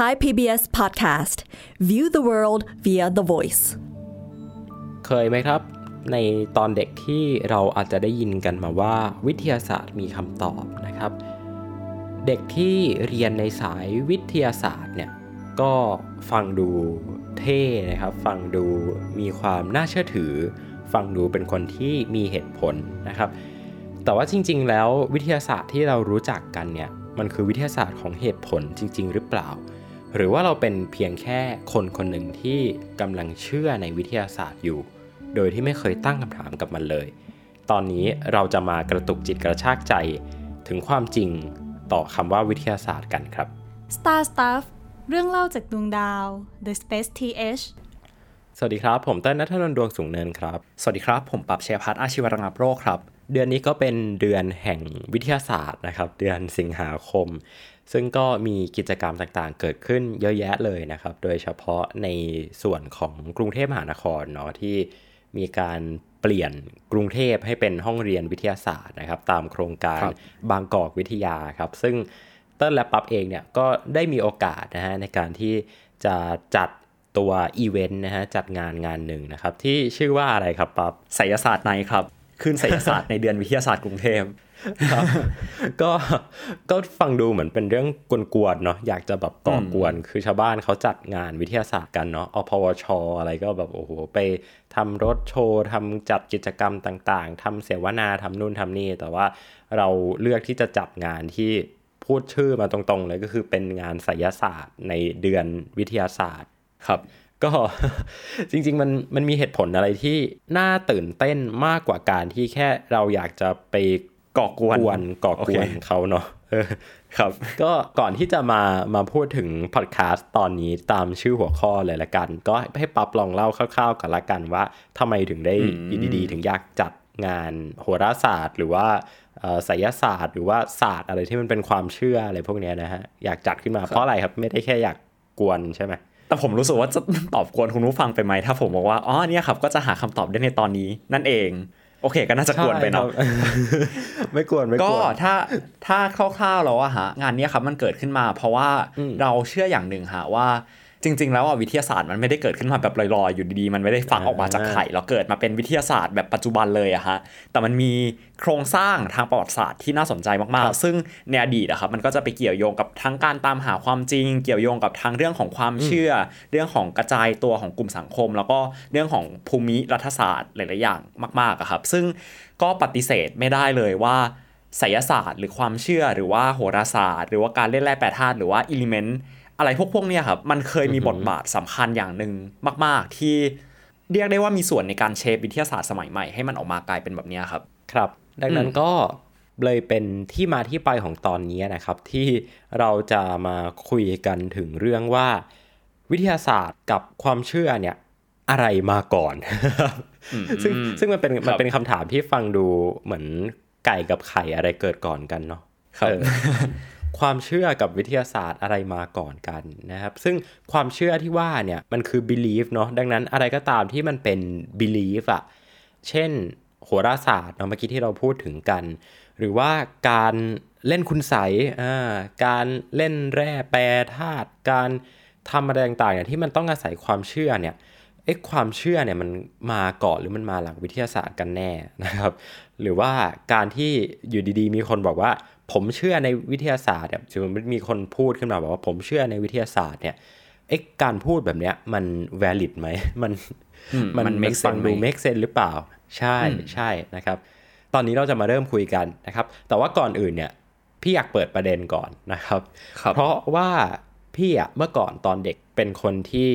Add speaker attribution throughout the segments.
Speaker 1: Thai PBS Podcast View the world via the voice
Speaker 2: เคยไหมครับ ในตอนเด็กที่เราอาจจะได้ยินกันมาว่า วิทยาศาสตร์มีคำตอบนะครับ เด็กที่เรียนในสายวิทยาศาสตร์เนี่ย ก็ฟังดูเท่นะครับ ฟังดูมีความน่าเชื่อถือ ฟังดูเป็นคนที่มีเหตุผลนะครับ แต่ว่าจริง ๆ แล้ววิทยาศาสตร์ที่เรารู้จักกันเนี่ยมันคือวิทยาศาสตร์ของเหตุผลจริง ๆ หรือเปล่า หรือว่าเราเป็นเพียงแค่คนคนหนึ่งที่กำลังเชื่อในวิทยาศาสตร์อยู่ โดยที่ไม่เคยตั้งคำถามกับมันเลย ตอนนี้เราจะมากระตุกจิตกระชากใจ ถึงความจริงต่อคำว่าวิทยาศาสตร์กันครับ
Speaker 3: Star Stuff เรื่องเล่าจากดวงดาว The Space TH
Speaker 2: สวัสดีครับ ผมเต้นนัทนนท์ดวงสูงเนินครับ
Speaker 4: สวัสดีครับ ผมปรับเชยพัฒน์อาชีวระงับโรคครับ
Speaker 2: เดือนนี้ก็เป็นเดือนแห่งวิทยาศาสตร์นะครับ เดือนสิงหาคม ซึ่งก็มีกิจกรรมต่างๆ เกิดขึ้นเยอะแยะเลยนะครับ โดยเฉพาะในส่วนของกรุงเทพมหานครเนาะที่มีการเปลี่ยนกรุงเทพให้เป็นห้องเรียนวิทยาศาสตร์นะครับ ตามโครงการ
Speaker 4: ครับ
Speaker 2: บางกอกวิทยาครับ ซึ่งเติ้ลและปั๊บเองเนี่ยก็ได้มีโอกาสนะฮะในการที่จะจัดตัวอีเวนต์นะฮะจัดงานงานหนึ่งนะครับ ที่ชื่อว่าอะไรครับปั๊บ
Speaker 4: ไสยศาสตร์ในครับ ขึ้นไสยศาสตร์ในเดือนวิทยาศาสตร์กรุงเทพ
Speaker 2: ครับก็ก็ฟังดูเหมือนเป็นเรื่องกวนๆเนาะอยากจะแบบก่อกวนคือชาวบ้านเขาจัดงานวิทยาศาสตร์กันเนาะอพวชอะไรก็แบบโอ้โหไปทำรถโชว์ทำจัดกิจกรรมต่างๆทำเสวนาทำนู่นทำนี่ แต่ว่าเราเลือกที่จะจัดงานที่พูดชื่อมาตรงๆเลยก็คือเป็นงานไสยศาสตร์ในเดือนวิทยาศาสตร์
Speaker 4: ครับ
Speaker 2: ก็จริง ๆ มันมันมีเหตุผลอะไรที่น่าตื่นเต้นมากกว่าการที่แค่เราอยากจะไป
Speaker 4: ก่อกวน
Speaker 2: กวนก่อก
Speaker 4: โอ
Speaker 2: ว
Speaker 4: เค
Speaker 2: นเขาเนาะเออครับ ก็ก่อนที่จะมามาพูดถึงพอดแคสต์ตอนนี้ตามชื่อหัวข้อเลยละกัน ก็ให้ปั๊บลองเล่าคร่าวๆกันละกันว่าทำไมถึงได้อยู่ดีๆถึงอยากจัดงานโหราศาสตร์ หรือว่าเอ่อไสยศาสตร์ หรือว่าศาสตร์อะไรที่มันเป็นความเชื่ออะไรพวกเนี้ยนะฮะอยากจัดขึ้นมาเพราะอะไรครับไม่ได้แค่อยากกวนใช่ไหม
Speaker 4: แต่ผมรู้สึกว่าจะตอบกวนคุณผู้ฟังไปไหมถ้าผมบอกว่าอ๋อเนี่ยครับก็จะหาคำตอบได้ในตอนนี้นั่นเอง โอเค ก็น่าจะกวนไปเนาะ
Speaker 2: ใช่ครับไม่กวนไม่ก
Speaker 4: ก็
Speaker 2: วน
Speaker 4: ถ้าถ้าคร่าวๆแล้วอะฮะงานเนี้ยครับมันเกิดขึ้นมา เพราะว่าเราเชื่ออย่างหนึ่งฮะว่า จริง ๆ แล้วอะวิทยาศาสตร์มันไม่ได้เกิดขึ้นมาแบบลอยๆ อยู่ดีๆ มันไม่ได้ฟักออกมาจากไข่แล้วเกิดมาเป็นวิทยาศาสตร์แบบปัจจุบันเลยอะฮะ แต่มันมีโครงสร้างทางประวัติศาสตร์ที่น่าสนใจมากๆ ซึ่งในอดีตอะครับมันก็จะไปเกี่ยวโยงกับทั้งการตามหาความจริง เกี่ยวโยงกับทางเรื่องของความเชื่อ เรื่องของกระจายตัวของกลุ่มสังคม แล้วก็เรื่องของภูมิรัฐศาสตร์หลายๆอย่างมากๆอะครับ ซึ่งก็ปฏิเสธไม่ได้เลยว่าไสยศาสตร์ หรือความเชื่อหรือว่าโหราศาสตร์ หรือว่าการเล่นแร่แปรธาตุหรือว่าอิเลเมนต์ อะไรพวกพวกเนี้ยครับมันเคยมีบทบาทสำคัญอย่างหนึ่งมาก ๆ ที่เรียกได้ว่ามีส่วนในการเชฟวิทยาศาสตร์สมัยใหม่ให้มันออกมากลายเป็นแบบเนี้ยครับ
Speaker 2: ครับ ดังนั้นก็เลยเป็นที่มาที่ไปของตอนนี้นะครับ ที่เราจะมาคุยกันถึงเรื่องว่า วิทยาศาสตร์กับความเชื่อเนี่ยอะไรมาก่อน ซึ่งซึ่งมันเป็นมันเป็นคำถามที่ฟังดูเหมือนไก่กับไข่อะไรเกิดก่อนกันเนาะ
Speaker 4: ครับ
Speaker 2: เออ ความเชื่อกับวิทยาศาสตร์อะไรมาก่อนกันนะครับ ซึ่งความเชื่อที่ว่าเนี่ยมันคือ belief เนาะดังนั้นอะไรก็ตามที่มันเป็น belief อะเช่นโหราศาสตร์เนาะเมื่อกี้ที่เราพูดถึงกัน หรือว่าการเล่นคุณใสอ่าการเล่นแร่แปรธาตุการทำอะไรต่างๆเนี่ยที่มันต้องอาศัยความเชื่อเนี่ย เอ๊ะความเชื่อเนี่ยมันมาก่อนหรือมันมาหลังวิทยาศาสตร์กันแน่นะครับ หรือว่าการที่อยู่ดีๆ มีคนบอกว่า ผมเชื่อในวิทยาศาสตร์เนี่ยสมมติมีคนพูดขึ้นมาบอกว่าผมเชื่อในวิทยาศาสตร์เนี่ยเอ๊ะการพูดแบบเนี้ยมัน valid ไหมมัน
Speaker 4: มัน make
Speaker 2: ฟัง
Speaker 4: sense
Speaker 2: ดู
Speaker 4: ไหม
Speaker 2: make sense หรือเปล่า ใช่ใช่นะครับ ตอนนี้เราจะมาเริ่มคุยกันนะครับ แต่ว่าก่อนอื่นเนี่ยพี่อยากเปิดประเด็นก่อนนะครับ
Speaker 4: ครับ
Speaker 2: เพราะว่าพี่อะเมื่อก่อนตอนเด็กเป็นคนที่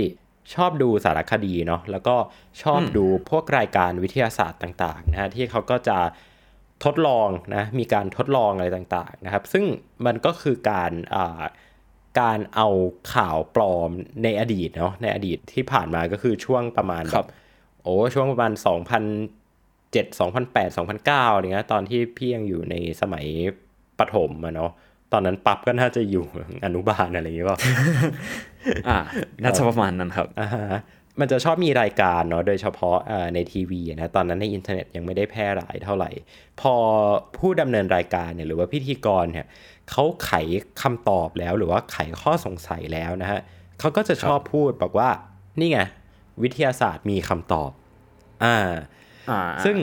Speaker 2: ชอบดูสารคดีเนาะแล้วก็ชอบดูพวกรายการวิทยาศาสตร์ต่างๆนะฮะที่เขาก็จะทดลองนะมีการทดลองอะไรต่างๆนะครับ ซึ่งมันก็คือการอ่าการเอาข่าวปลอมในอดีตเนาะในอดีตที่ผ่านมาก็คือช่วงประมาณ
Speaker 4: ค
Speaker 2: แบ
Speaker 4: รั
Speaker 2: บบโอ้ช่วงประมาณ 2007 2008 2009อะไรเงี้ยตอนที่พี่ยังอยู่ในสมัยประถมอะเนาะตอนนั้นปั๊บก็น่าจะอยู่อนุบาลอะไรอย่างเงี้ยเปล่า
Speaker 4: อ่าน่าจะประมาณนั้นครับ
Speaker 2: อ่าฮะมันจะชอบมีรายการเนาะโดยเฉพาะในทีวีนะตอนนั้นในอินเทอร์เน็ตยังไม่ได้แพร่หลายเท่าไหร่ พอผู้ดำเนินรายการเนี่ยหรือว่าพิธีกรเนี่ยเขาไขคำตอบแล้วหรือว่าไขข้อสงสัยแล้วนะฮะเขาก็จะชอบพูดบอกว่านี่ไงวิทยาศาสตร์มีคำตอบอ่าซึ่ง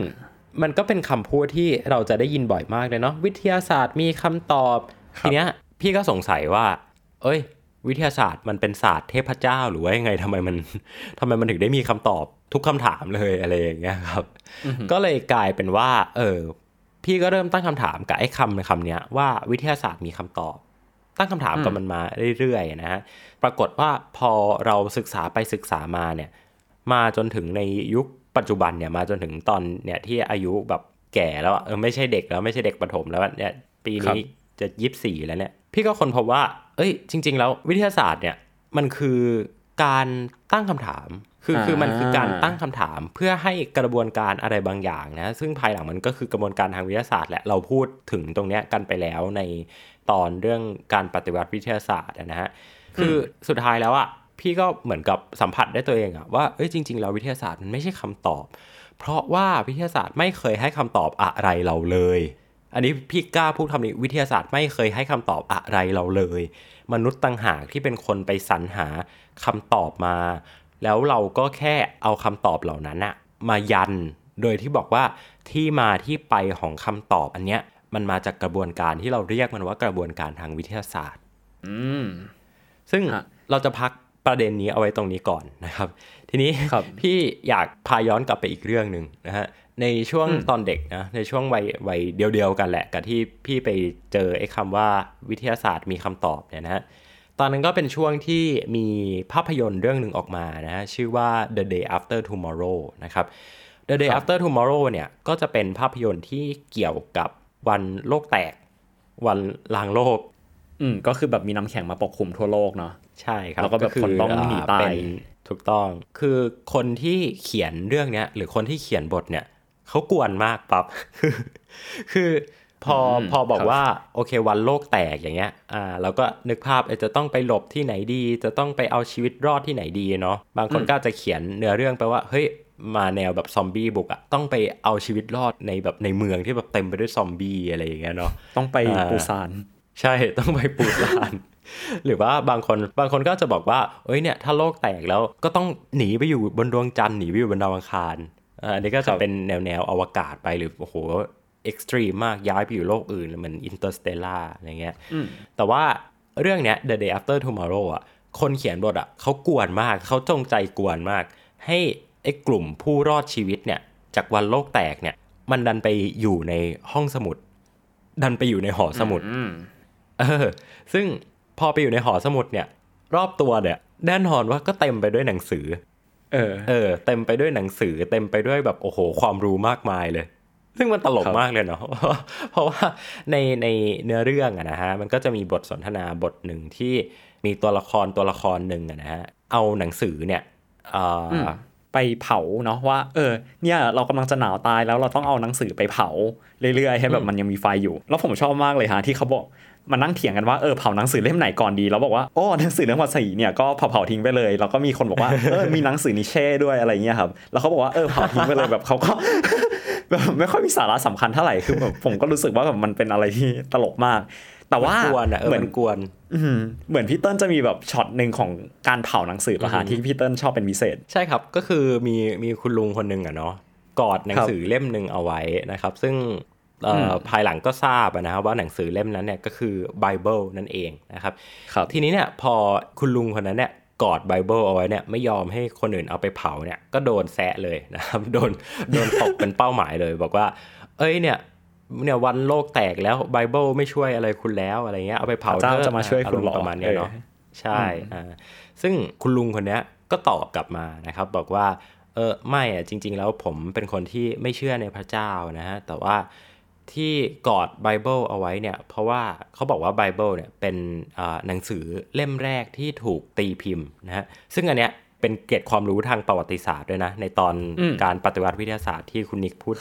Speaker 2: มันก็เป็นคำพูดที่เราจะได้ยินบ่อยมากเลยเนาะวิทยาศาสตร์มีคำตอบทีเนี้ยพี่ก็สงสัยว่า เอ้ย วิทยาศาสตร์มันเป็นศาสตร์เทพเจ้าหรือว่ายังไงทำไมมันทำไมมันถึงได้มีคำตอบทุกคำถามเลยอะไรอย่างเงี้ยครับ ก็เลยกลายเป็นว่า เออ พี่ก็เริ่มตั้งคำถามกับไอ้คำในคำเนี้ยว่าวิทยาศาสตร์มีคำตอบ ตั้งคำถามกับมันมาเรื่อยๆนะฮะปรากฏว่าพอเราศึกษาไปศึกษามาเนี่ย มาจนถึงในยุคปัจจุบันเนี่ยมาจนถึงตอนเนี่ยที่อายุแบบแก่แล้วเออไม่ใช่เด็กแล้วไม่ใช่เด็กประถมแล้วเนี่ยปีนี้จะยี่สิบสี่แล้วเนี่ย พี่ก็คนพบว่า เอ้ย จริง ๆ แล้ววิทยาศาสตร์เนี่ยมันคือการตั้งคำถาม คือคือมันคือการตั้งคำถาม เพื่อให้กระบวนการอะไรบางอย่างนะ ซึ่งภายหลังมันก็คือกระบวนการทางวิทยาศาสตร์แหละ เราพูดถึงตรงเนี้ยกันไปแล้วในตอนเรื่องการปฏิวัติวิทยาศาสตร์นะฮะ คือสุดท้ายแล้วอะพี่ก็เหมือนกับสัมผัสได้ตัวเองอะว่า เอ้ยจริง ๆ แล้ววิทยาศาสตร์มันไม่ใช่คำตอบ เพราะว่าวิทยาศาสตร์ไม่เคยให้คำตอบอะไรเราเลย อันนี้พี่กล้าพูดคำนี้วิทยาศาสตร์ไม่เคยให้คำตอบอะไรเราเลย มนุษย์ต่างหากที่เป็นคนไปสรรหาคำตอบมา แล้วเราก็แค่เอาคำตอบเหล่านั้นอะมายัน โดยที่บอกว่าที่มาที่ไปของคำตอบอันเนี้ยมันมาจากกระบวนการที่เราเรียกมันว่ากระบวนการทางวิทยาศาสตร์
Speaker 4: อืม
Speaker 2: ซึ่งเราจะพักประเด็นนี้เอาไว้ตรงนี้ก่อนนะครับ ทีนี้พี่อยากพาย้อนกลับไปอีกเรื่องหนึ่งนะฮะในช่วงตอนเด็กนะในช่วงวัยวัยเดียวๆกันแหละ กับที่พี่ไปเจอไอ้คำว่าวิทยาศาสตร์มีคำตอบเนี่ยนะฮะตอนนั้นก็เป็นช่วงที่มีภาพยนตร์เรื่องหนึ่งออกมานะชื่อว่า The Day After Tomorrow นะครับ The Day After Tomorrow เนี่ยก็จะเป็นภาพยนตร์ที่เกี่ยวกับวันโลกแตก วันลางโลก
Speaker 4: อืมก็คือแบบมีน้ำแข็งมาปกคลุมทั่วโลกเนาะ
Speaker 2: ใช่ครับ
Speaker 4: แล้วก็แบบคนต้องหนีตาย
Speaker 2: ถูกต้องคือคนที่เขียนเรื่องเนี้ยหรือคนที่เขียนบทเนี่ย เขากวนมากปั๊บคือคือพอพอบอกว่าโอเควันโลกแตกอย่างเงี้ยอ่าเราก็นึกภาพจะต้องไปหลบที่ไหนดี จะต้องไปเอาชีวิตรอดที่ไหนดีเนาะบางคนก็จะเขียนเนื้อเรื่องไปว่าเฮ้ยมาแนวแบบซอมบี้บุกอะต้องไปเอาชีวิตรอดในแบบในเมืองที่แบบเต็มไปด้วยซอมบี้อะไรอย่างเงี้ยเนาะ
Speaker 4: ต้องไปปูซาน
Speaker 2: ใช่ต้องไปปูซานหรือว่าบางคนบางคนก็จะบอกว่าเอ้ยเนี่ยถ้าโลกแตกแล้วก็ต้องหนีไปอยู่บนดวงจันทร์หนีไปอยู่บนดาวอังคาร อันนี้ก็จะเป็นแนวแนวอวกาศไปหรือโอ้โห extreme มากย้ายไปอยู่โลกอื่นเหมือน Interstellar อะไรเงี้ยแต่ว่าเรื่องเนี้ย The Day After Tomorrow อะคนเขียนบทอะเขากวนมากเขาจงใจกวนมาก ให้ไอ้กลุ่มผู้รอดชีวิตเนี่ย จากวันโลกแตกเนี่ย มันดันไปอยู่ในห้องสมุด ดันไปอยู่ในหอสมุดเออซึ่งพอไปอยู่ในหอสมุดเนี่ย รอบตัวเนี่ยแน่นอนว่าก็เต็มไปด้วยหนังสือ
Speaker 4: เออ
Speaker 2: เออ เต็มไปด้วยหนังสือ เต็มไปด้วยแบบโอ้โห ความรู้มากมายเลย ซึ่งมันตลกมากเลยเนาะเพราะว่าในในเนื้อเรื่องอะนะฮะมันก็จะมีบทสนทนาบทหนึ่งที่มีตัวละครตัวละครหนึ่งอะนะฮะเอาหนังสือเนี่ย
Speaker 4: ไปเผาเนาะว่า เออ เนี่ยเรากำลังจะหนาวตายแล้วเราต้องเอาหนังสือไปเผาเรื่อยๆให้แบบมันยังมีไฟอยู่ แล้วผมชอบมากเลยฮะที่เขาบอก มานั่งเถียงกันว่าเออเผาหนังสือเล่มไหนก่อนดี แล้วบอกว่าอ๋อหนังสือเรื่องภาษีเนี่ยก็เผาเผาทิ้งไปเลย แล้วก็มีคนบอกว่าเออมีหนังสือนิเช่ด้วยอะไรเงี้ยครับ แล้วเขาบอกว่าเออเผาทิ้งไปเลยแบบเขาก็แบบไม่ค่อยมีสาระสำคัญเท่าไหร่คือแบบผมก็รู้สึกว่าแบบมันเป็นอะไรที่ตลกมาก แต่ว่า
Speaker 2: เหมือนกวน
Speaker 4: เหมือนพี่เติ้ลจะมีแบบช็อตหนึ่งของการเผาหนังสือประหารที่พี่เติ้ลชอบเป็นพิเศษ
Speaker 2: ใช่ครับก็คือมีมีคุณลุงคนหนึ่งอะเนาะกอดหนังสือเล่มหนึ่งเอาไว้นะครับ ซึ่ง ภายหลังก็ทราบนะครับว่าหนังสือเล่มนั้นเนี่ยก็คือไบเบิลนั่นเองนะครับรบทีนี้เนี่ยพอคุณลุงคนนั้นเนี่ยกอดไบเบิลเอาไว้เนี่ยไม่ยอมให้คนอื่นเอาไปเผาเนี่ยก็โดนแซะเลยนะครับโดนโดนตกเป็นเป้าหมายเลย บอกว่า เอ้ยเนี่ยเนี่ยวันโลกแตกแล้วไบเบิลไม่ช่วยอะไรคุณแล้วอะไรเงี้ยเอาไปเผาพระ
Speaker 4: เจ้าจะมาช่วยคุณหรอ
Speaker 2: ประมาณนี้เนาะใช่อ่าซึ่งคุณลุงคนนี้ก็ตอบกลับมานะครับ บอกว่าเออไม่อะจริง ๆ แล้วผมเป็นคนที่ไม่เชื่อในพระเจ้านะฮะแต่ว่า ที่กอดไบเบิลเอาไว้เนี่ย เพราะว่าเขาบอกว่าไบเบิลเนี่ยเป็นหนังสือเล่มแรกที่ถูกตีพิมพ์นะฮะซึ่งอันเนี้ยเป็นเกร็ดความรู้ทางประวัติศาสตร์ด้วยนะ ในตอนการปฏิวัติวิทยาศาสตร์ที่คุณนิกพูด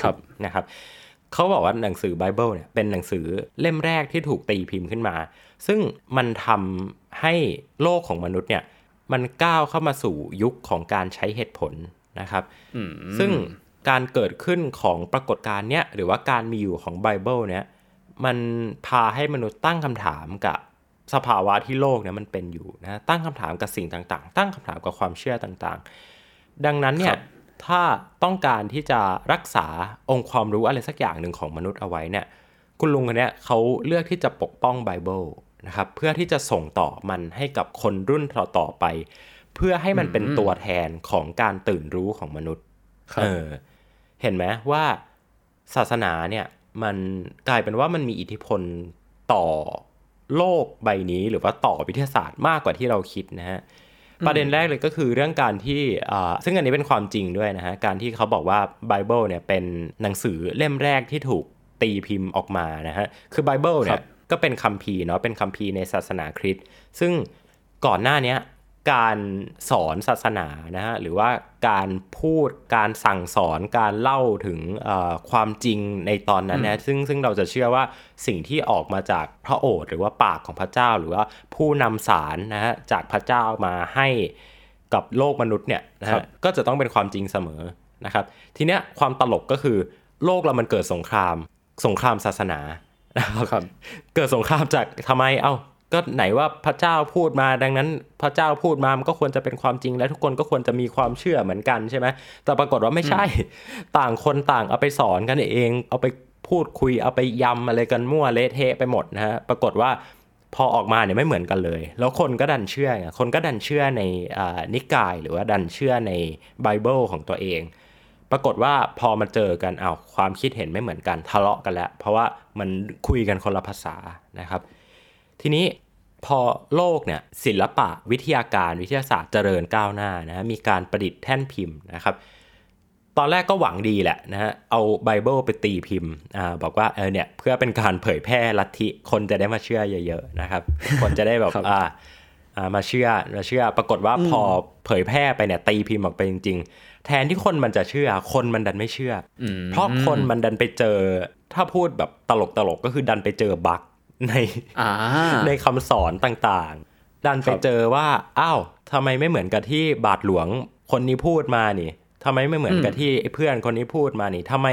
Speaker 2: นะครับเขาบอกว่าหนังสือไบเบิลเนี่ยเป็นหนังสือเล่มแรกที่ถูกตีพิมพ์ขึ้นมา ซึ่งมันทำให้โลกของมนุษย์เนี่ยมันก้าวเข้ามาสู่ยุคของการใช้เหตุผลนะครับซึ่ง การเกิดขึ้นของปรากฏการณ์เนี้ยหรือว่าการมีอยู่ของไบเบิลเนี้ยมันพาให้มนุษย์ตั้งคำถามกับสภาวะที่โลกเนี่ยมันเป็นอยู่นะตั้งคำถามกับสิ่งต่างๆ ตั้งคำถามกับความเชื่อต่างๆ ดังนั้นเนี่ยถ้าต้องการที่จะรักษาองค์ความรู้อะไรสักอย่างหนึ่งของมนุษย์เอาไว้เนี่ยคุณลุงคนนี้เขาเลือกที่จะปกป้องไบเบิลนะครับเพื่อที่จะส่งต่อมันให้กับคนรุ่นต่อๆไป เพื่อให้มันเป็นตัวแทนของการตื่นรู้ของมนุษย์เออ เห็นไหมว่าศาสนาเนี่ยมันกลายเป็นว่ามันมีอิทธิพลต่อโลกใบนี้หรือว่าต่อวิทยาศาสตร์มากกว่าที่เราคิดนะฮะประเด็นแรกเลยก็คือเรื่องการที่ซึ่งอันนี้เป็นความจริงด้วยนะฮะการที่เขาบอกว่าไบเบิลเนี่ยเป็นหนังสือเล่มแรกที่ถูกตีพิมพ์ออกมานะฮะคือไบเบิลเนี่ยก็เป็นคัมภีร์เนาะเป็นคัมภีร์ในศาสนาคริสต์ซึ่งก่อนหน้านี้ การสอนศาสนานะฮะหรือว่าการพูดการสั่งสอนการเล่าถึงความจริงในตอนนั้นนะซึ่งซึ่งเราจะเชื่อว่าสิ่งที่ออกมาจากพระโอษฐ์หรือว่าปากของพระเจ้า หรือว่าผู้นำสารนะฮะจากพระเจ้ามาให้กับโลกมนุษย์เนี่ยนะฮะก็จะต้องเป็นความจริงเสมอนะครับ ทีเนี้ยความตลกก็คือโลกเรามันเกิดสงคราม สงครามศาสนานะครับเกิดสงครามจากทำไมเอ้า ก็ไหนว่าพระเจ้าพูดมาดังนั้น พระเจ้าพูดมามันก็ควรจะเป็นความจริงและทุกคนก็ควรจะมีความเชื่อเหมือนกันใช่ไหมแต่ปรากฏว่าไม่ใช่ ต่างคนต่างเอาไปสอนกันเอง เอาไปพูดคุยเอาไปยำอะไรกันมั่วเละเทะไปหมดนะฮะปรากฏว่าพอออกมาเนี่ยไม่เหมือนกันเลย แล้วคนก็ดันเชื่อไงคนก็ดันเชื่อในนิกาย หรือว่าดันเชื่อในไบเบิลของตัวเอง ปรากฏว่าพอมาเจอกันเอาความคิดเห็นไม่เหมือนกันทะเลาะกันแล้ว เพราะว่ามันคุยกันคนละภาษานะครับ ทีนี้พอโลกเนี่ยศิลปะวิทยาการวิทยาศาสตร์เจริญก้าวหน้านะมีการประดิษฐ์แท่นพิมพ์นะครับ ตอนแรกก็หวังดีแหละนะฮะเอาไบเบิลไปตีพิมพ์อ่าบอกว่าเออเนี่ยเพื่อเป็นการเผยแพร่ลัทธิคนจะได้มาเชื่อเยอะๆนะครับ คนจะได้แบบอ่าอ่ามาเชื่อมาเชื่อ ปรากฏว่าพอเผยแพร่ไปเนี่ยตีพิมพ์ออกไปจริง ๆ แทนที่คนมันจะเชื่อ คนมันดันไม่เชื่อ เพราะคนมันดันไปเจอ ถ้าพูดแบบตลกๆกก็คือดันไปเจอบั๊ก ในในคำสอนต่างๆ ดันไปเจอว่าอ้าวทำไมไม่เหมือนกับที่บาทหลวงคนนี้พูดมานี่ทำไมไม่เหมือนกับที่เพื่อนคนนี้พูดมานี่ทำไม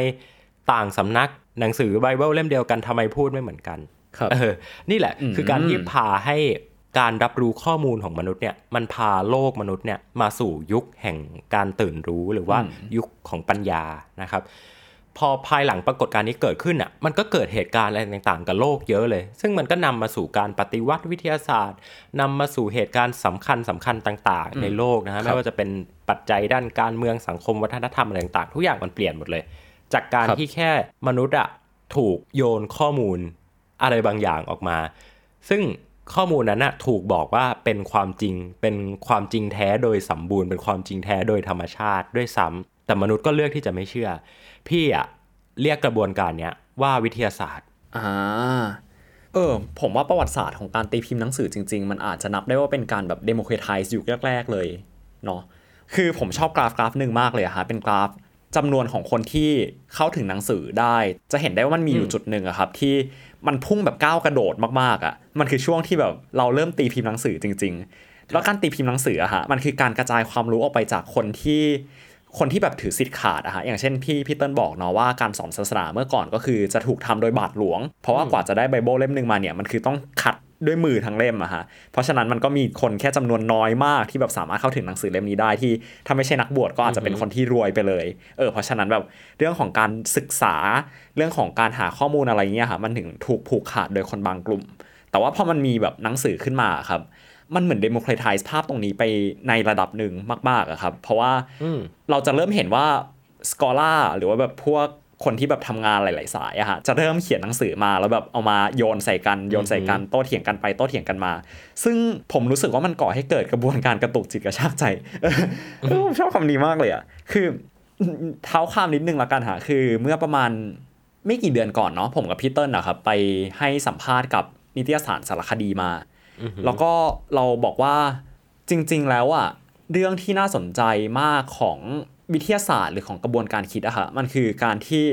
Speaker 2: ต่างสำนักหนังสือไบเบิลเล่มเดียวกันทำไมพูดไม่เหมือนกัน
Speaker 4: ครับ
Speaker 2: เออนี่แหละคือการที่พาให้การรับรู้ข้อมูลของมนุษย์เนี่ยมันพาโลกมนุษย์เนี่ยมาสู่ยุคแห่งการตื่นรู้หรือว่ายุคของปัญญานะครับ พอภายหลังปรากฏการณ์นี้เกิดขึ้นอะ มันก็เกิดเหตุการณ์อะไรต่างๆ กับโลกเยอะเลย ซึ่งมันก็นำมาสู่การปฏิวัติวิทยาศาสตร์นำมาสู่เหตุการณ์สำคัญสำคัญต่างๆ ในโลกนะฮะ ไม่ว่าจะเป็นปัจจัยด้านการเมืองสังคมวัฒนธรรมอะไรต่างๆ ทุกอย่างมันเปลี่ยนหมดเลย จากการที่แค่มนุษย์อะถูกโยนข้อมูลอะไรบางอย่างออกมา ซึ่งข้อมูลนั้นนะถูกบอกว่าเป็นความจริง เป็นความจริงแท้โดยสมบูรณ์ เป็นความจริงแท้โดยธรรมชาติด้วยซ้ำ แต่มนุษย์ก็เลือกที่จะไม่เชื่อ พี่อะเรียกกระบวนการเนี้ยว่าวิทยาศาสตร์
Speaker 4: อ่าเออผมว่าประวัติศาสตร์ของการตีพิมพ์หนังสือจริง ๆ มันอาจจะนับได้ว่าเป็นการแบบ democratize ยุคแรกๆเลยเนาะคือผมชอบกราฟกราฟหนึ่งมากเลยอะฮะเป็นกราฟจำนวนของคนที่เข้าถึงหนังสือได้ จะเห็นได้ว่ามันมีอยู่จุดหนึ่งอะครับที่มันพุ่งแบบก้าวกระโดดมากๆอะมันคือช่วงที่แบบเราเริ่มตีพิมพ์หนังสือจริง ๆ แล้วการตีพิมพ์หนังสืออะฮะมันคือการกระจายความรู้ออกไปจากคนที่ คนที่แบบถือสิทธิ์ขาดอะฮะอย่างเช่นพี่พี่เติ้ลบอกเนาะว่าการสอนศาสนาเมื่อก่อนก็คือจะถูกทำโดยบาทหลวง เพราะว่ากว่าจะได้ไบเบิลเล่มหนึ่งมาเนี่ยมันคือต้องขัดด้วยมือทั้งเล่มอะฮะ เพราะฉะนั้นมันก็มีคนแค่จำนวนน้อยมากที่แบบสามารถเข้าถึงหนังสือเล่มนี้ได้ที่ถ้าไม่ใช่นักบวชก็อาจจะเป็นคนที่รวยไปเลย เออ เพราะฉะนั้นแบบเรื่องของการศึกษาเรื่องของการหาข้อมูลอะไรเงี้ยค่ะมันถึงถูกผูกขาดโดยคนบางกลุ่ม แต่ว่าพอมันมีแบบหนังสือขึ้นมาครับ มันเหมือนเดโมแครไทส์ภาพตรงนี้ไปในระดับหนึ่งมากๆอะครับ เพราะว่าเราจะเริ่มเห็นว่าสกอล่าหรือว่าแบบพวกคนที่แบบทำงานหลาย ๆ สายอะฮะจะเริ่มเขียนหนังสือมาแล้วแบบเอามาโยนใส่กันโยนใส่กันโต้เถียงกันไปโต้เถียงกันมา ซึ่งผมรู้สึกว่ามันก่อให้เกิดกระบวนการกระตุกจิตกระชากใจผมชอบคำนี้มากเลยอะคือเท้าความนิดนึงละกันฮะคือเมื่อประมาณไม่กี่เดือนก่อนเนาะผมกับพี่เติ้ลนะครับไปให้สัมภาษณ์กับนิตยสารสารคดีมา แล้วก็เราบอกว่าจริง ๆ แล้วอะเรื่องที่น่าสนใจมากของวิทยาศาสตร์หรือของกระบวนการคิดอะค่ะมันคือการที่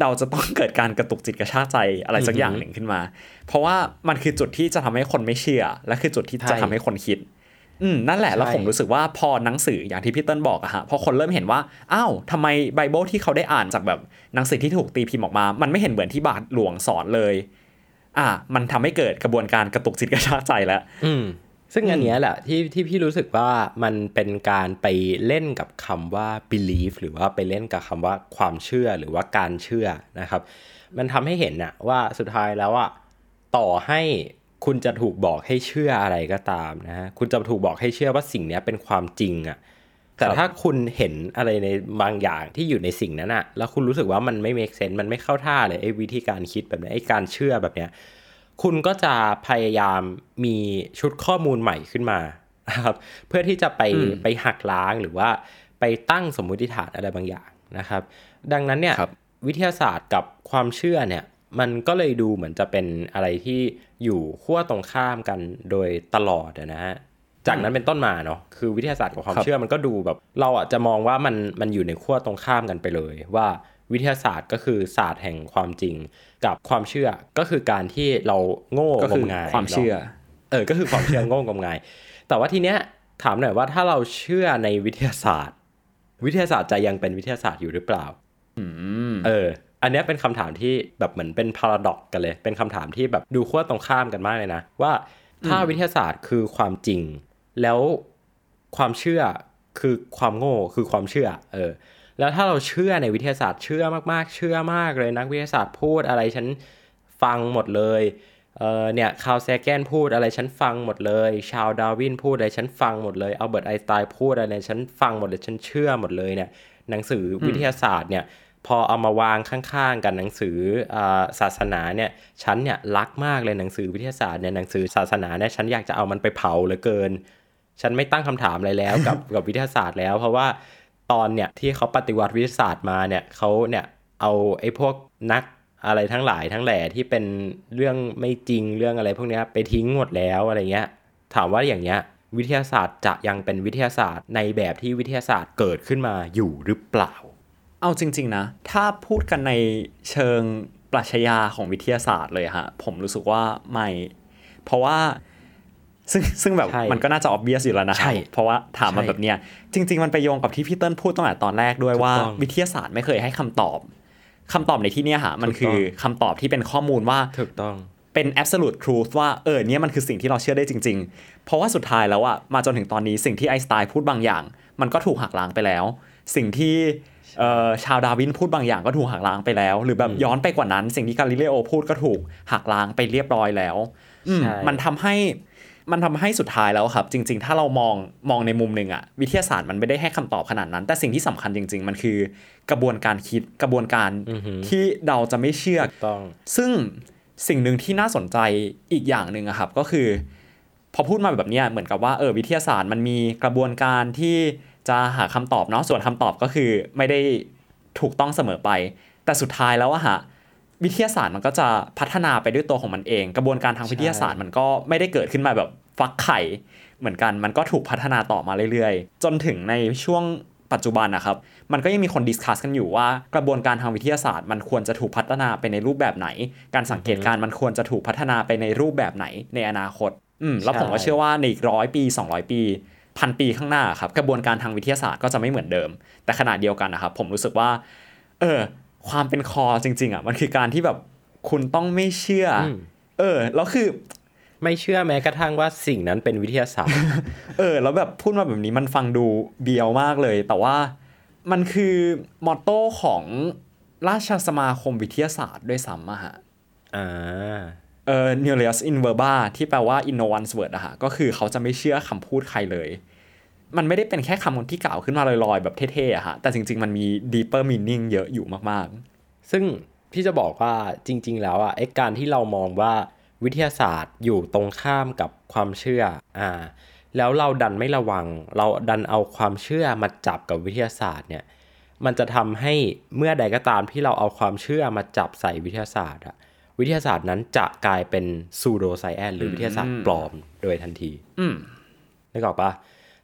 Speaker 4: เราจะต้องเกิดการกระตุกจิตกระชากใจอะไรสักอย่างหนึ่งขึ้นมา เพราะว่ามันคือจุดที่จะทำให้คนไม่เชื่อ และคือจุดที่จะทำให้คนคิด อืมนั่นแหละแล้ว
Speaker 2: ใช่
Speaker 4: ผมรู้สึกว่าพอหนังสืออย่างที่พี่เติ้ลบอกอะฮะพอคนเริ่มเห็นว่าอ้าวทำไมไบเบิลที่เขาได้อ่านจากแบบหนังสือที่ถูกตีพิมพ์ออกมา มันไม่เห็นเหมือนที่บาทหลวงสอนเลย อะมันทำให้เกิดกระบวนการกระตุกจิตกระชากใจแล้ว
Speaker 2: อืม ซึ่งอันเนี้ยแหละที่ที่พี่รู้สึกว่ามันเป็นการไปเล่นกับคำว่า belief หรือว่าไปเล่นกับคำว่าความเชื่อหรือว่าการเชื่อนะครับ มันทำให้เห็นนะว่าสุดท้ายแล้วอะต่อให้คุณจะถูกบอกให้เชื่ออะไรก็ตามนะฮะคุณจะถูกบอกให้เชื่อว่าสิ่งนี้เป็นความจริงอะ แต่ถ้าคุณเห็นอะไรในบางอย่างที่อยู่ในสิ่งนั้นอะแล้วคุณรู้สึกว่ามันไม่ make sense มันไม่เข้าท่าเลยไอ้วิธีการคิดแบบเนี้ยไอ้การเชื่อแบบเนี้ยคุณก็จะพยายามมีชุดข้อมูลใหม่ขึ้นมานะครับเพื่อที่จะไป
Speaker 4: อืม
Speaker 2: ไปหักล้างหรือว่าไปตั้งสมมุติฐานอะไรบางอย่างนะครับ ดังนั้นเนี่ย
Speaker 4: ครับ
Speaker 2: วิทยาศาสตร์กับความเชื่อเนี่ยมันก็เลยดูเหมือนจะเป็นอะไรที่อยู่ขั้วตรงข้ามกันโดยตลอดอะนะฮะ จากนั้นเป็นต้นมาเนาะคือวิทยาศาสตร์กับความ
Speaker 4: ครับ
Speaker 2: เชื่อมันก็ดูแบบ เราอะจะมองว่ามันมันอยู่ในขั้วตรงข้ามกันไปเลย ว่าวิทยาศาสตร์ก็คือศาสตร์แห่งความจริง กับความเชื่อก็คือการที่เราโง่
Speaker 4: ก็คือง
Speaker 2: มงาย
Speaker 4: ความเชื่อ
Speaker 2: เนาะเออก็คือความเชื่อโง่งมงาย แต่ว่าทีเนี้ยถามหน่อยว่าถ้าเราเชื่อในวิทยาศาสตร์ วิทยาศาสตร์จะยังเป็นวิทยาศาสตร์อยู่หรือเปล่า
Speaker 4: อืม
Speaker 2: เออ อันเนี้ยเป็นคำถามที่แบบเหมือนเป็นพาราดอกกันเลย เป็นคำถามที่แบบดูขั้วตรงข้ามกันมากเลยนะ ว่าถ้าวิทยาศาสตร์คือความจริง แล้วความเชื่อคือความโง่คือความเชื่อ เออ แล้วถ้าเราเชื่อในวิทยาศาสตร์เชื่อมากๆ เชื่อมากเลยนักวิทยาศาสตร์พูดอะไรฉันฟังหมดเลย เออเนี่ยคาร์ลเซแกนพูดอะไรฉันฟังหมดเลย ชาลส์ดาร์วินพูดอะไรฉันฟังหมดเลยอัลเบิร์ตไอน์สไตน์พูดอะไรฉันฟังหมดเลยฉันเชื่อหมดเลยเนี่ย หนังสือวิทยาศาสตร์เนี่ยพอเอามาวางข้างๆกันหนังสือศาสนาเนี่ยฉันเนี่ยรักมากเลยหนังสือวิทยาศาสตร์เนี่ยหนังสือศาสนาเนี่ยฉันอยากจะเอามันไปเผาเหลือเกิน ฉันไม่ตั้งคำถามอะไรแล้วกับกับวิทยาศาสตร์แล้ว เพราะว่าตอนเนี่ยที่เขาปฏิวัติวิทยาศาสตร์มาเนี่ยเขาเนี่ยเอาไอ้พวกนักอะไรทั้งหลายทั้งแหล่ที่เป็นเรื่องไม่จริงเรื่องอะไรพวกเนี้ยไปทิ้งหมดแล้วอะไรเงี้ย ถามว่าอย่างเงี้ยวิทยาศาสตร์จะยังเป็นวิทยาศาสตร์ในแบบที่วิทยาศาสตร์เกิดขึ้นมาอยู่หรือเปล่า
Speaker 4: เอาจริง ๆนะ ถ้าพูดกันในเชิงปรัชญาของวิทยาศาสตร์เลยฮะผมรู้สึกว่าไม่ เพราะว่า ซึ่งซึ่งแบบ
Speaker 2: ใช่
Speaker 4: มันก็น่าจะ obvious อยู่แล้วนะ
Speaker 2: ใช่
Speaker 4: เพราะว่าถามมา
Speaker 2: ใช่
Speaker 4: แบบเนี้ยจริง ๆ มันไปโยงกับที่พี่เติ้ลพูดตั้งแต่ตอนแรกด้วย
Speaker 2: ถูก
Speaker 4: ว่า
Speaker 2: ต้อง
Speaker 4: วิทยาศาสตร์ไม่เคยให้คำตอบคำตอบในที่เนี้ยฮะมัน
Speaker 2: ถูกต้อง
Speaker 4: คือคำตอบที่เป็นข้อมูลว่า
Speaker 2: ถูกต้อง
Speaker 4: เป็น absolute truth ว่าเออเนี่ยมันคือสิ่งที่เราเชื่อได้จริง ๆ เพราะว่าสุดท้ายแล้วอะมาจนถึงตอนนี้สิ่งที่ไอน์สไตน์พูดบางอย่าง มันก็ถูกหักล้างไปแล้ว สิ่งที่เอ่อชาวดาร์วินพูดบางอย่างก็ถูกหักล้างไปแล้ว หรือแบบย้อนไปกว่านั้น สิ่งที่กาลิเลโอพูดก็ถูกหักล้างไปเรียบร้อยแล้วอืม
Speaker 2: ใช่
Speaker 4: มันทำให้ มันทำให้สุดท้ายแล้วครับ จริง ๆ ถ้าเรามองมองในมุมหนึ่งอะวิทยาศาสตร์มันไม่ได้ให้คำตอบขนาดนั้น แต่สิ่งที่สำคัญจริง ๆ มันคือกระบวนการคิดกระบวนการที่เราจะไม่เชื่อ
Speaker 2: ถูกต้อง
Speaker 4: ซึ่งสิ่งหนึ่งที่น่าสนใจอีกอย่างหนึ่งอะครับก็คือ พอพูดมาแบบเนี้ยเหมือนกับว่าเออวิทยาศาสตร์มันมีกระบวนการที่จะหาคำตอบเนาะส่วนคำตอบก็คือไม่ได้ถูกต้องเสมอไป แต่สุดท้ายแล้วอะฮะ วิทยาศาสตร์มันก็จะพัฒนาไปด้วยตัวของมันเอง กระบวนการทางวิทยาศาสตร์มันก็ไม่ได้เกิดขึ้นมาแบบฟักไข่เหมือนกันมันก็ถูกพัฒนาต่อมาเรื่อยๆ จนถึงในช่วงปัจจุบันนะครับ มันก็ยังมีคนดิสคัสกันอยู่ว่ากระบวนการทางวิทยาศาสตร์ มันควรจะถูกพัฒนาไปในรูปแบบไหน การสังเกตการมันควรจะถูกพัฒนาไปในรูปแบบไหนในอนาคต อืมแล้วผมก็เชื่อว่าในอีกร้อยปี 200 ปีพันปีข้างหน้าครับกระบวนการทางวิทยาศาสตร์ก็จะไม่เหมือนเดิม แต่ขณะเดียวกันนะครับผมรู้สึกว่า เออ ความเป็นคอจริง ๆอะมันคือการที่แบบคุณต้องไม่เชื่ออ
Speaker 2: ม
Speaker 4: เออแล้วคือ
Speaker 2: ไม่เชื่อแม้กระทั่งว่าสิ่งนั้นเป็นวิทยาศาสตร์
Speaker 4: เออ แล้วแบบพูดมาแบบนี้มันฟังดูเบียวมากเลย แต่ว่ามันคือมอตโต้ของราชสมาคมวิทยาศาสตร์ด้วยซ้ำอะฮะ
Speaker 2: อ่า
Speaker 4: เออ nihilus in verba ที่แปลว่า in no one's word อะฮะ ก็คือเขาจะไม่เชื่อคำพูดใครเลย มันไม่ได้เป็นแค่คำที่กล่าวขึ้นมาลอยๆ แบบเท่ๆอะฮะแต่จริง ๆ มันมี deeper meaning เยอะอยู่มาก
Speaker 2: ซึ่งพี่จะบอกว่าจริง ๆ แล้วอะไอ้การที่เรามองว่าวิทยาศาสตร์อยู่ตรงข้ามกับความเชื่ออ่าแล้วเราดันไม่ระวัง เราดันเอาความเชื่อมาจับกับวิทยาศาสตร์เนี่ยมันจะทำให้เมื่อใดก็ตามที่เราเอาความเชื่อมาจับใส่วิทยาศาสตร์อะวิทยาศาสตร์นั้นจะกลายเป็นซูโดไซแอนหรือวิทยาศาสตร์ปลอมโดยทันที
Speaker 4: ๆอืม
Speaker 2: นึกออกปะ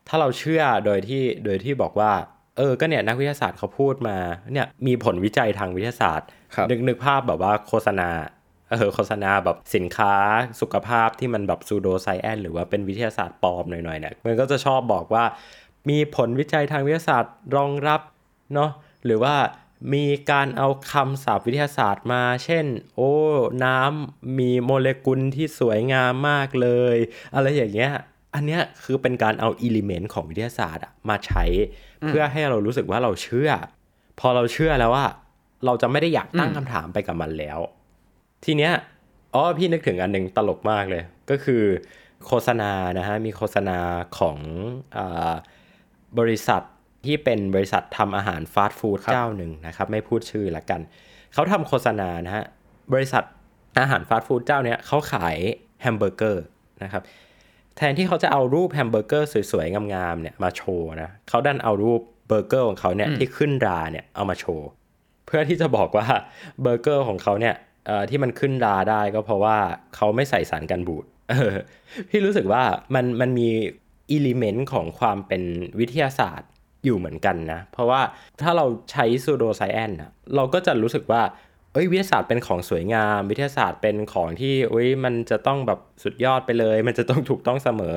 Speaker 2: ถ้าเราเชื่อโดยที่โดยที่บอกว่า เออก็เนี่ยนักวิทยาศาสตร์เขาพูดมาเนี่ยมีผลวิจัยทางวิทยาศาสตร์
Speaker 4: ครับ
Speaker 2: นึกนึกภาพแบบว่าโฆษณาเออโฆษณาแบบสินค้าสุขภาพที่มันแบบซูโดไซแอนหรือว่าเป็นวิทยาศาสตร์ปลอมหน่อยๆเนี่ยมันก็จะชอบบอกว่า มีผลวิจัยทางวิทยาศาสตร์รองรับเนาะหรือว่ามีการเอาคำศัพท์วิทยาศาสตร์มา เช่น โอ้ น้ำมีโมเลกุลที่สวยงามมากเลย อะไรอย่างเงี้ย อันเนี้ยคือเป็นการเอาอิเลเมนต์ของวิทยาศาสตร์อะมาใช้เพื่อให้เรารู้สึกว่าเราเชื่อ พอเราเชื่อแล้วว่า เราจะไม่ได้อยากตั้งคำถามไปกับมันแล้ว ทีเนี้ยอ๋อพี่นึกถึงอันหนึ่งตลกมากเลย ก็คือโฆษณานะฮะมีโฆษณาของอบริษัทที่เป็นบริษัททำอาหารฟาสต์ฟู้ดเจ้าหนึ่งนะครับ ไม่พูดชื่อละกัน เขาทำโฆษณานะฮะบริษัทอาหารฟาสต์ฟู้ดเจ้าเนี้ยเขาขายแฮมเบอร์เกอร์นะครับ แทนที่เขาจะเอารูปแฮมเบอร์เกอร์สวยๆ งามๆเนี่ยมาโชว์นะเขาดันเอารูปเบอร์เกอร์ของเขาเนี่ยที่ขึ้นราเนี่ยเอามาโชว์ เพื่อที่จะบอกว่าเบอร์เกอร์ของเขาเนี่ยที่มันขึ้นราได้ก็เพราะว่าเขาไม่ใส่สารกันบูดพี่รู้สึกว่ามันมันมี element ของความเป็นวิทยาศาสตร์อยู่เหมือนกันนะ เพราะว่าถ้าเราใช้ซูโดไซแอนนะเราก็จะรู้สึกว่า เอ้ยวิทยาศาสตร์เป็นของสวยงาม วิทยาศาสตร์เป็นของที่เอ้ยมันจะต้องแบบสุดยอดไปเลย มันจะต้องถูกต้องเสมอ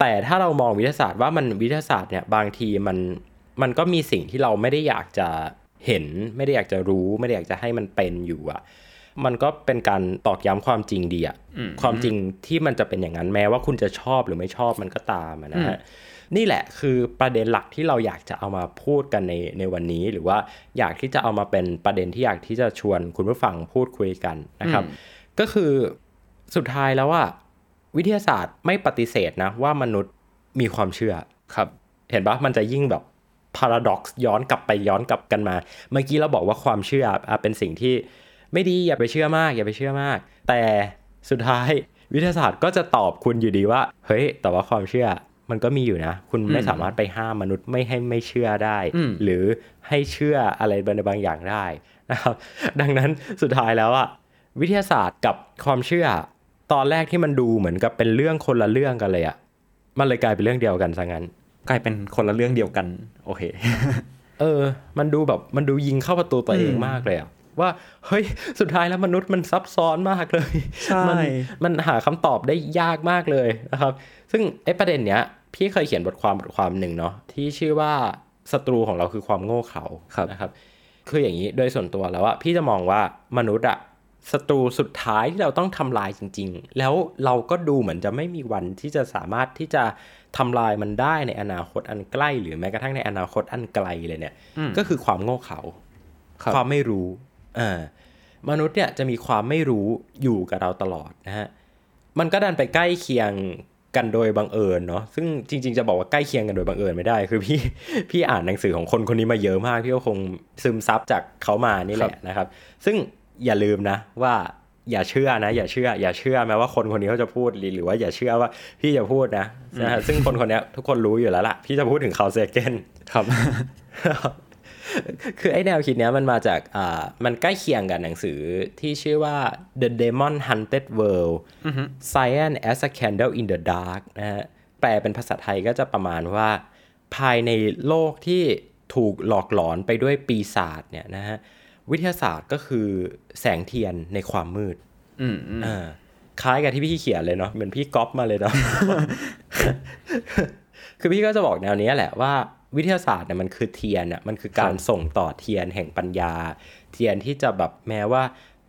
Speaker 2: แต่ถ้าเรามองวิทยาศาสตร์ว่ามันวิทยาศาสตร์เนี่ยบางทีมันมันก็มีสิ่งที่เราไม่ได้อยากจะเห็น ไม่ได้อยากจะรู้ ไม่ได้อยากจะให้มันเป็นอยู่อะมันก็เป็นการตอกย้ำความจริงดีอะความจริงที่มันจะเป็นอย่างนั้นแม้ว่าคุณจะชอบหรือไม่ชอบมันก็ตามนะฮะ นี่แหละคือประเด็นหลักที่เราอยากจะเอามาพูดกันในในวันนี้ หรือว่าอยากที่จะเอามาเป็นประเด็นที่อยากที่จะชวนคุณผู้ฟังพูดคุยกันนะครับ ก็คือสุดท้ายแล้วว่าวิทยาศาสตร์ไม่ปฏิเสธนะว่ามนุษย์มีความเชื่อ
Speaker 4: ครับ
Speaker 2: เห็นปะมันจะยิ่งแบบพาราด็อกซ์ย้อนกลับไปย้อนกลับกันมา เมื่อกี้เราบอกว่าความเชื่อเป็นสิ่งที่ไม่ดีอย่าไปเชื่อมาก อย่าไปเชื่อมาก แต่สุดท้ายวิทยาศาสตร์ก็จะตอบคุณอยู่ดีว่า เฮ้ย แต่ว่าความเชื่อ มันก็มีอยู่นะ คุณไม่สามารถไปห้ามมนุษย์ไม่ให้ไม่เชื่อได้ หรือให้เชื่ออะไรบางบางอย่างได้นะครับดังนั้นสุดท้ายแล้วอะวิทยาศาสตร์กับความเชื่อ ตอนแรกที่มันดูเหมือนกับเป็นเรื่องคนละเรื่องกันเลยอะมันเลยกลายเป็นเรื่องเดียวกันซะงั้น
Speaker 4: กลายเป็นคนละเรื่องเดียวกัน โอเค
Speaker 2: เออ มันดูแบบมันดูยิงเข้าประตูตัวเองมากเลยอะ ว่า เฮ้ย สุดท้ายแล้วมนุษย์มันซับซ้อนมากเลย
Speaker 4: ใช่
Speaker 2: มันมันหาคำตอบได้ยากมากเลยนะครับ ซึ่งไอ้ประเด็นเนี้ย พี่เคยเขียนบทความบทความหนึ่งเนาะที่ชื่อว่าศัตรูของเราคือความโง่เขลานะครับ คืออย่างนี้โดยส่วนตัวแล้วว่าพี่จะมองว่ามนุษย์อะศัตรูสุดท้ายที่เราต้องทำลายจริง ๆ แล้วเราก็ดูเหมือนจะไม่มีวันที่จะสามารถที่จะทำลายมันได้ในอนาคตอันใกล้ หรือแม้กระทั่งในอนาคตอันไกลเลยเนี่ย ก็คือความโง่เขลาความไม่รู้อ่า มนุษย์เนี่ยจะมีความไม่รู้อยู่กับเราตลอดนะฮะ มันก็ดันไปใกล้เคียงกันโดยบังเอิญเนาะ ซึ่งจริง ๆ จะบอกว่าใกล้เคียงกันโดยบังเอิญไม่ได้ คือพี่พี่อ่านหนังสือของคนคนนี้มาเยอะมาก พี่ก็คงซึมซับจากเขามานี่แหละนะครับ ซึ่งอย่าลืมนะว่าอย่าเชื่อนะ อย่าเชื่อ อย่าเชื่อแม้ว่าคนคนนี้เขาจะพูดหรือว่าอย่าเชื่อว่าพี่จะพูดนะนะฮะซึ่งคนคนนี้ทุกคนรู้อยู่แล้วล่ะ พี่จะพูดถึงเขาเซเกน
Speaker 4: ครับ
Speaker 2: คือไอแนวคิดเนี้ยมันมาจากอ่ามันใกล้เคียงกับหนังสือที่ชื่อว่า The Demon Hunted World Science as a Candle in the Dark นะฮะแปลเป็นภาษาไทยก็จะประมาณว่า ภายในโลกที่ถูกหลอกหลอนไปด้วยปีศาจเนี่ยนะฮะวิทยาศาสตร์ก็คือแสงเทียนในความมืด
Speaker 4: อืม
Speaker 2: อ่าคล้ายกับที่พี่เขียนเลยเนาะเหมือนพี่ก๊อปมาเลยเนาะคือพี่ก็จะบอกแนวนี้แหละว่า วิทยาศาสตร์เนี่ยมันคือเทียนอะมันคือการส่งต่อเทียนแห่งปัญญา เทียนที่จะแบบแม้ว่า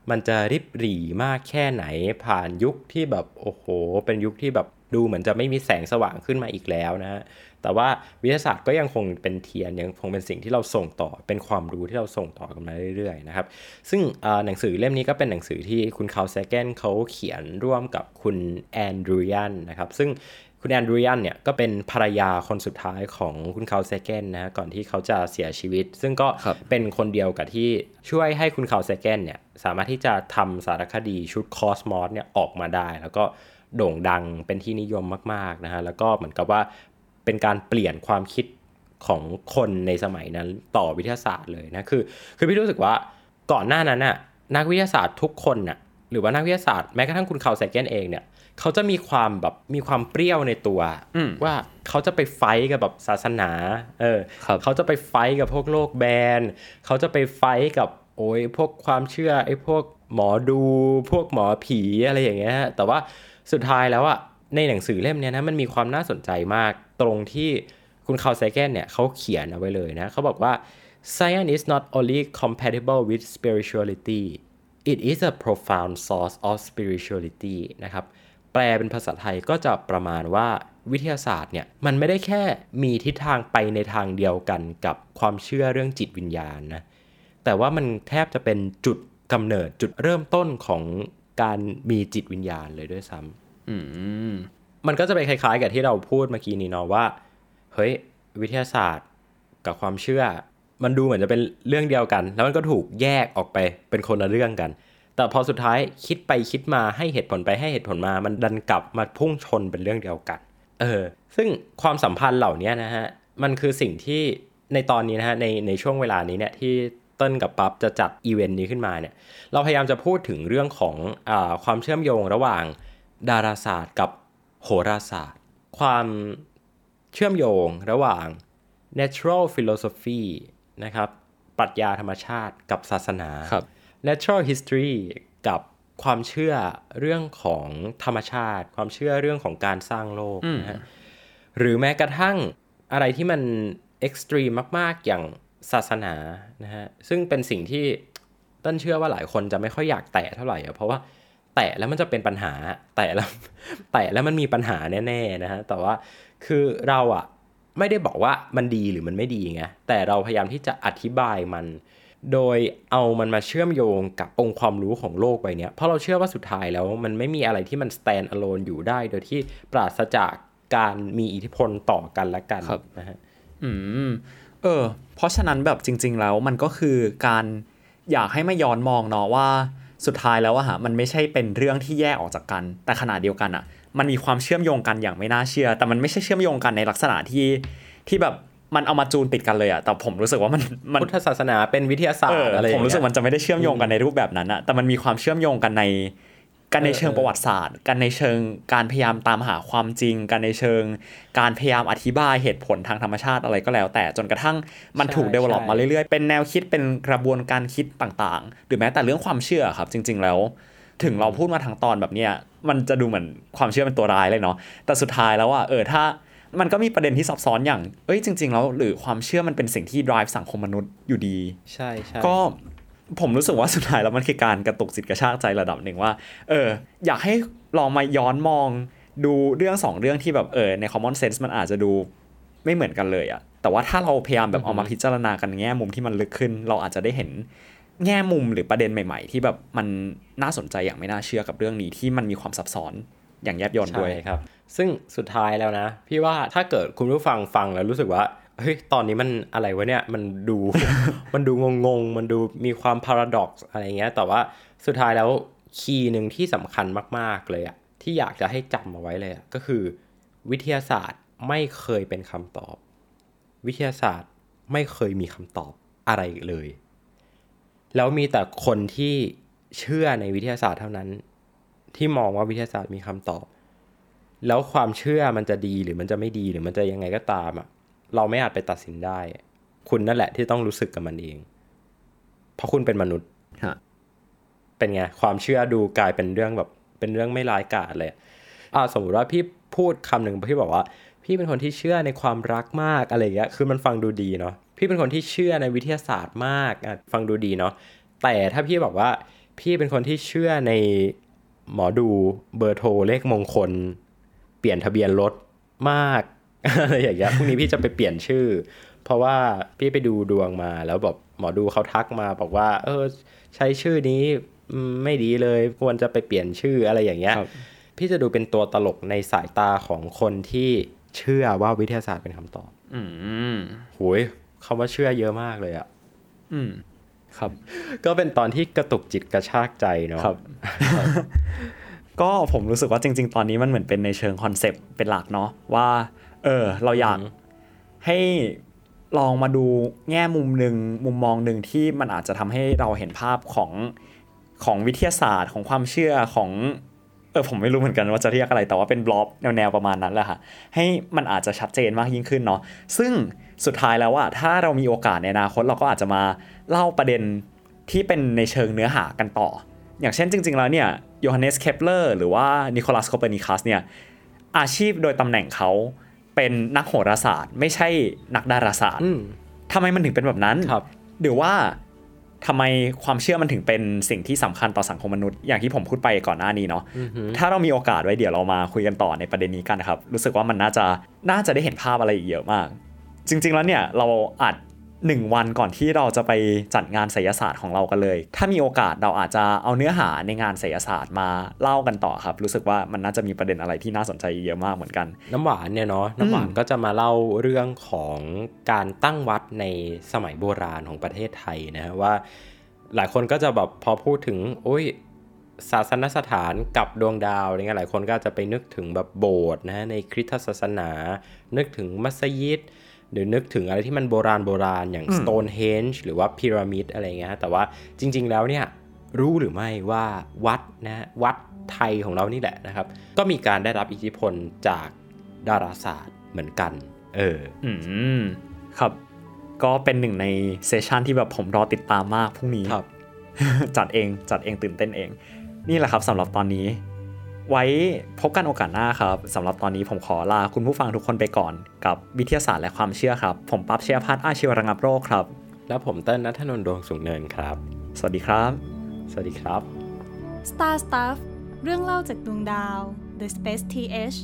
Speaker 2: มันจะริบหรี่มากแค่ไหนผ่านยุคที่แบบโอ้โห เป็นยุคที่แบบดูเหมือนจะไม่มีแสงสว่างขึ้นมาอีกแล้วนะฮะแต่ว่าวิทยาศาสตร์ก็ยังคงเป็นเทียนยังคงเป็นสิ่งที่เราส่งต่อเป็นความรู้ที่เราส่งต่อกันมาเรื่อยๆนะครับซึ่งหนังสือเล่มนี้ก็เป็นหนังสือที่คุณคาร์ลเซแกนเขาเขียนร่วมกับคุณแอนดรูยันนะครับซึ่งคุณแอนดรูยันเนี่ยก็เป็นภรรยาคนสุดท้ายของคุณคาร์ลเซแกนนะก่อนที่เขาจะเสียชีวิต ซึ่งก็เป็นคนเดียวกับที่ช่วยให้คุณคาร์ลเซแกนเนี่ยสามารถที่จะทำสารคดีชุดคอสมอสเนี่ยออกมาได้ แล้วก็โด่งดังเป็นที่นิยมมากๆนะฮะแล้วก็เหมือนกับว่าเป็นการเปลี่ยนความคิดของคนในสมัยนั้นต่อวิทยาศาสตร์เลยนะคือ คือพี่รู้สึกว่าก่อนหน้านั้นน่ะนักวิทยาศาสตร์ทุกคนน่ะห รือว่านักวิทยาศาสตร์แม้กระทั่งคุณคาร์ลเซแกนเองเนี่ยเขาจะมีความแบบมีความเปรี้ยวในตัว ว่าเขาจะไป fight กับแบบศาสนาเออเขาจะไป fight กับพวกโลกแบนเขาจะไป fight กับโอ้ยพวกความเชื่อไอ้พวกหมอดูพวกหมอผีอะไรอย่างเงี้ยแต่ว่าสุดท้ายแล้วอะในหนังสือเล่มนี้นะมันมีความน่าสนใจมากตรงที่คุณคาร์ไซแกนเนี่ยเขาเขียนเอาไว้เลยนะเขาบอกว่า science is not only compatible with spirituality it is a profound source of spirituality นะครับ แปลเป็นภาษาไทยก็จะประมาณว่าวิทยาศาสตร์เนี่ยมันไม่ได้แค่มีทิศทางไปในทางเดียวกันกับความเชื่อเรื่องจิตวิญญาณนะ แต่ว่ามันแทบจะเป็นจุดกำเนิดจุดเริ่มต้นของการมีจิตวิญญาณเลยด้วยซ้ำ
Speaker 4: อืม
Speaker 2: มันก็จะไปคล้ายๆ กับที่เราพูดเมื่อกี้นี้เนาะว่า เฮ้ย วิทยาศาสตร์กับความเชื่อ มันดูเหมือนจะเป็นเรื่องเดียวกัน แล้วมันก็ถูกแยกออกไปเป็นคนละเรื่องกัน แต่พอสุดท้ายคิดไปคิดมาให้เหตุผลไปให้เหตุผลมา มันดันกลับมาพุ่งชนเป็นเรื่องเดียวกัน เออ ซึ่งความสัมพันธ์เหล่านี้นะฮะ มันคือสิ่งที่ในตอนนี้นะฮะ ในในช่วงเวลานี้เนี่ยที่เต้นกับปั๊บจะจัดอีเวนต์นี้ขึ้นมาเนี่ย เราพยายามจะพูดถึงเรื่องของอความเชื่อมโยงระหว่างดาราศาสตร์กับโหราศาสตร์ ความเชื่อมโยงระหว่าง natural philosophy นะครับปรัชญาธรรมชาติกับศาสนา
Speaker 4: ครับ
Speaker 2: natural history กับความเชื่อเรื่องของธรรมชาติ ความเชื่อเรื่องของการสร้างโลกนะฮะหรือแม้กระทั่งอะไรที่มันเอ็กซ์ตรีมมาก ๆ อย่างศาสนานะฮะซึ่งเป็นสิ่งที่ต้นเชื่อว่าหลายคนจะไม่ค่อยอยากแตะเท่าไหร่อะเพราะว่าแตะแล้วมันจะเป็นปัญหา แตะแล้วแตะแล้วมันมีปัญหาแน่ ๆ นะฮะแต่ว่าคือเราอะ ไม่ได้บอกว่ามันดีหรือมันไม่ดีไงแต่เราพยายามที่จะอธิบายมัน โดยเอามันมาเชื่อมโยงกับองค์ความรู้ของโลกใบเนี้ยเพราะเราเชื่อว่าสุดท้ายแล้วมันไม่มีอะไรที่มัน stand alone อยู่ได้ โดยที่ปราศจากการมีอิทธิพลต่อกันและกัน
Speaker 4: ครับ
Speaker 2: นะฮะ
Speaker 4: อืมเออเพราะฉะนั้นแบบจริง ๆ แล้วมันก็คือการอยากให้มาย้อนมองเนาะว่าสุดท้ายแล้วอะฮะมันไม่ใช่เป็นเรื่องที่แยกออกจากกัน แต่ขณะเดียวกันอะ มันมีความเชื่อมโยงกันอย่างไม่น่าเชื่อ แต่มันไม่ใช่เชื่อมโยงกันในลักษณะที่ที่แบบมันเอามาจูนติดกันเลยอะแต่ผมรู้สึกว่ามันมัน
Speaker 2: พุทธศาสนาเป็นวิทยาศาส
Speaker 4: เอ
Speaker 2: ต
Speaker 4: อ
Speaker 2: ร์อะไรอย่า
Speaker 4: ผม
Speaker 2: ง
Speaker 4: รู้สึก
Speaker 2: เงี้ย
Speaker 4: มันจะไม่ได้เชื่อมโยงกันในรูปแบบนั้นอะแต่มันมีความเชื่อมโยงกันในกันใน
Speaker 2: เออ
Speaker 4: เชิง
Speaker 2: เออ
Speaker 4: ประวัติศาสตร์ กันในเชิงการพยายามตามหาความจริง กันในเชิง การพยายามอธิบายเหตุผลทางธรรมชาติอะไรก็แล้ว แต่จนกระทั่งมันถูก develop มาเรื่อยๆ เป็นแนวคิดเป็นกระบวนการคิดต่างๆ หรือแม้แต่เรื่องความเชื่อครับจริง ๆ แล้ว ถึงเราพูดมาทางตอนแบบเนี้ยมันจะดูเหมือนความเชื่อเป็นตัวร้ายเลยเนาะแต่สุดท้ายแล้วอะเออถ้ามันก็มีประเด็นที่ซับซ้อนอย่าง เอ้ยจริง ๆ แล้วหรือความเชื่อมันเป็นสิ่งที่ drive สังคมมนุษย์อยู่ดี
Speaker 2: ใช่ใช่
Speaker 4: ก็ผมรู้สึกว่าสุดท้ายแล้วมันคือการกระตุกจิตกระชากใจระดับหนึ่งว่า เออ อยากให้ลองมาย้อนมองดูเรื่องสองเรื่องที่แบบเออใน common sense มันอาจจะดูไม่เหมือนกันเลยอะแต่ว่าถ้าเราพยายามแบบเอามาพิจารณากันแง่มุมที่มันลึกขึ้น เราอาจจะได้เห็น แง่มุมหรือประเด็นใหม่ ๆ ที่แบบมันน่าสนใจอย่างไม่น่าเชื่อกับเรื่องนี้ที่มันมีความซับซ้อนอย่างแยบยลด้วย
Speaker 2: ใช่ครับ ซึ่งสุดท้ายแล้วนะ พี่ว่าถ้าเกิดคุณผู้ฟังฟังแล้วรู้สึกว่าเฮ้ยตอนนี้มันอะไรวะเนี่ยมันดู มันดูงงๆมันดูมีความพาราดอกซ์อะไรเงี้ยแต่ว่าสุดท้ายแล้วคีย์หนึ่งที่สำคัญมาก ๆ เลยอะที่อยากจะให้จำเอาไว้เลยก็คือ วิทยาศาสตร์ไม่เคยเป็นคำตอบ วิทยาศาสตร์ไม่เคยมีคำตอบอะไรเลย แล้วมีแต่คนที่เชื่อในวิทยาศาสตร์เท่านั้น ที่มองว่าวิทยาศาสตร์มีคำตอบ แล้วความเชื่อมันจะดีหรือมันจะไม่ดีหรือมันจะยังไงก็ตามอะเราไม่อาจไปตัดสินได้ คุณนั่นแหละที่ต้องรู้สึกกับมันเอง เพราะคุณเป็นมนุษย์
Speaker 4: ฮะ
Speaker 2: เป็นไงความเชื่อดูกลายเป็นเรื่องแบบเป็นเรื่องไม่ร้ายกาจเลยอ่าสมมติว่าพี่พูดคำหนึ่งพี่บอกว่า พี่เป็นคนที่เชื่อในความรักมากอะไรอย่างเงี้ย คือมันฟังดูดีเนาะ พี่เป็นคนที่เชื่อในวิทยาศาสตร์มากอะฟังดูดีเนาะแต่ถ้าพี่บอกว่าพี่เป็นคนที่เชื่อในหมอดูเบอร์โทรเลขมงคล เปลี่ยนทะเบียนรถมากอะไรอย่างเงี้ยพรุ่งนี้พี่จะไปเปลี่ยนชื่อ เพราะว่าพี่ไปดูดวงมาแล้วแบบหมอดูเขาทักมาบอกว่า เออ ใช้ชื่อนี้อืมไม่ดีเลยควรจะไปเปลี่ยนชื่ออะไรอย่างเงี้ย
Speaker 4: ครับ
Speaker 2: พี่จะดูเป็นตัวตลกในสายตาของคนที่เชื่อว่าวิทยาศาสตร์เป็นคำตอบ
Speaker 4: อืม
Speaker 2: โหย คำว่าเชื่อเยอะมากเลยอะ
Speaker 4: อืม ครับ
Speaker 2: ก็เป็นตอนที่กระตุกจิตกระชากใจเนาะ
Speaker 4: ครับก็ผมรู้สึกว่าจริง ๆ ตอนนี้มันเหมือนเป็นในเชิง concept เป็นหลักเนาะว่า เออ เราอยากให้ลองมาดูแง่มุมหนึ่งมุมมองหนึ่งที่มันอาจจะทำให้เราเห็นภาพของของวิทยาศาสตร์ของความเชื่อของ เออผมไม่รู้เหมือนกันว่าจะเรียกอะไรแต่ว่าเป็น blob แนวๆประมาณนั้นแหละค่ะให้มันอาจจะชัดเจนมากยิ่งขึ้นเนาะซึ่งสุดท้ายแล้วอะถ้าเรามีโอกาสในอนาคตเราก็อาจจะมาเล่าประเด็นที่เป็นในเชิงเนื้อหากันต่อ อย่างเช่นจริง ๆ แล้วเนี่ยโยฮันเนสเคปเลอร์หรือว่านิโคลัสโคเปอร์นิคัสเนี่ยอาชีพโดยตำแหน่งเขาเป็นนักโหราศาสตร์ ไม่ใช่นักดาราศาสตร์
Speaker 2: อืม
Speaker 4: ทำไมมันถึงเป็นแบบนั้น
Speaker 2: ครับ
Speaker 4: หรือว่า ทำไมความเชื่อมันถึงเป็นสิ่งที่สำคัญต่อสังคมมนุษย์อย่างที่ผมพูดไปก่อนหน้านี้เนาะถ้าเรามีโอกาสไว้เดี๋ยวเรามาคุยกันต่อในประเด็นนี้กันนะครับ รู้สึกว่ามันน่าจะน่าจะได้เห็นภาพอะไรอีกเยอะมาก จริง ๆ แล้วเนี่ยเราอาจ 1 วันก่อนที่เราจะไปจัดงานศิลศาสตร์ของเรากันเลย ถ้ามีโอกาสเราอาจจะเอาเนื้อหาในงานศิลศาสตร์มาเล่ากันต่อครับ รู้สึกว่ามันน่าจะมีประเด็นอะไรที่น่าสนใจเยอะมากเหมือนกัน
Speaker 2: น้ำหวานเนี่ยเนาะน้ำหวานก็จะมาเล่าเรื่องของการตั้งวัดในสมัยโบราณของประเทศไทยนะว่า หลายคนก็จะแบบพอพูดถึงโอ้ยศาสนสถานกับดวงดาวอะไรเงี้ยหลายคนก็จะไปนึกถึงแบบโบสถ์นะในคริสตศาสนา นึกถึงมัสยิด หรือนึกถึงอะไรที่มันโบราณโบราณอย่าง Stonehenge หรือว่าพีระมิดอะไรเงี้ยฮะแต่ว่าจริง ๆ แล้วเนี่ยรู้หรือไม่ว่าวัดนะวัดไทยของเรานี่แหละนะครับ ก็มีการได้รับอิทธิพลจากดาราศาสตร์เหมือนกัน เออ
Speaker 4: อืมครับ ก็เป็นหนึ่งในเซสชันที่แบบผมรอติดตามมากพรุ่งนี้
Speaker 2: ครับ
Speaker 4: จัดเองจัดเองตื่นเต้นเอง นี่แหละครับสำหรับตอนนี้ ไว้พบกันโอกาสหน้าครับสำหรับตอนนี้ผมขอลาคุณผู้ฟังทุกคนไปก่อน กับวิทยาศาสตร์และความเชื่อครับ ผมปั๊บเชียพัฒน์อาชีวระงับโรคครับ
Speaker 2: แล้วผมเต้นนัทนนท์ดวงสูงเนินครับ
Speaker 4: สวัสดีครับ
Speaker 2: สวัสดีครับ
Speaker 3: Star Stuff เรื่องเล่าจากดวงดาว The Space TH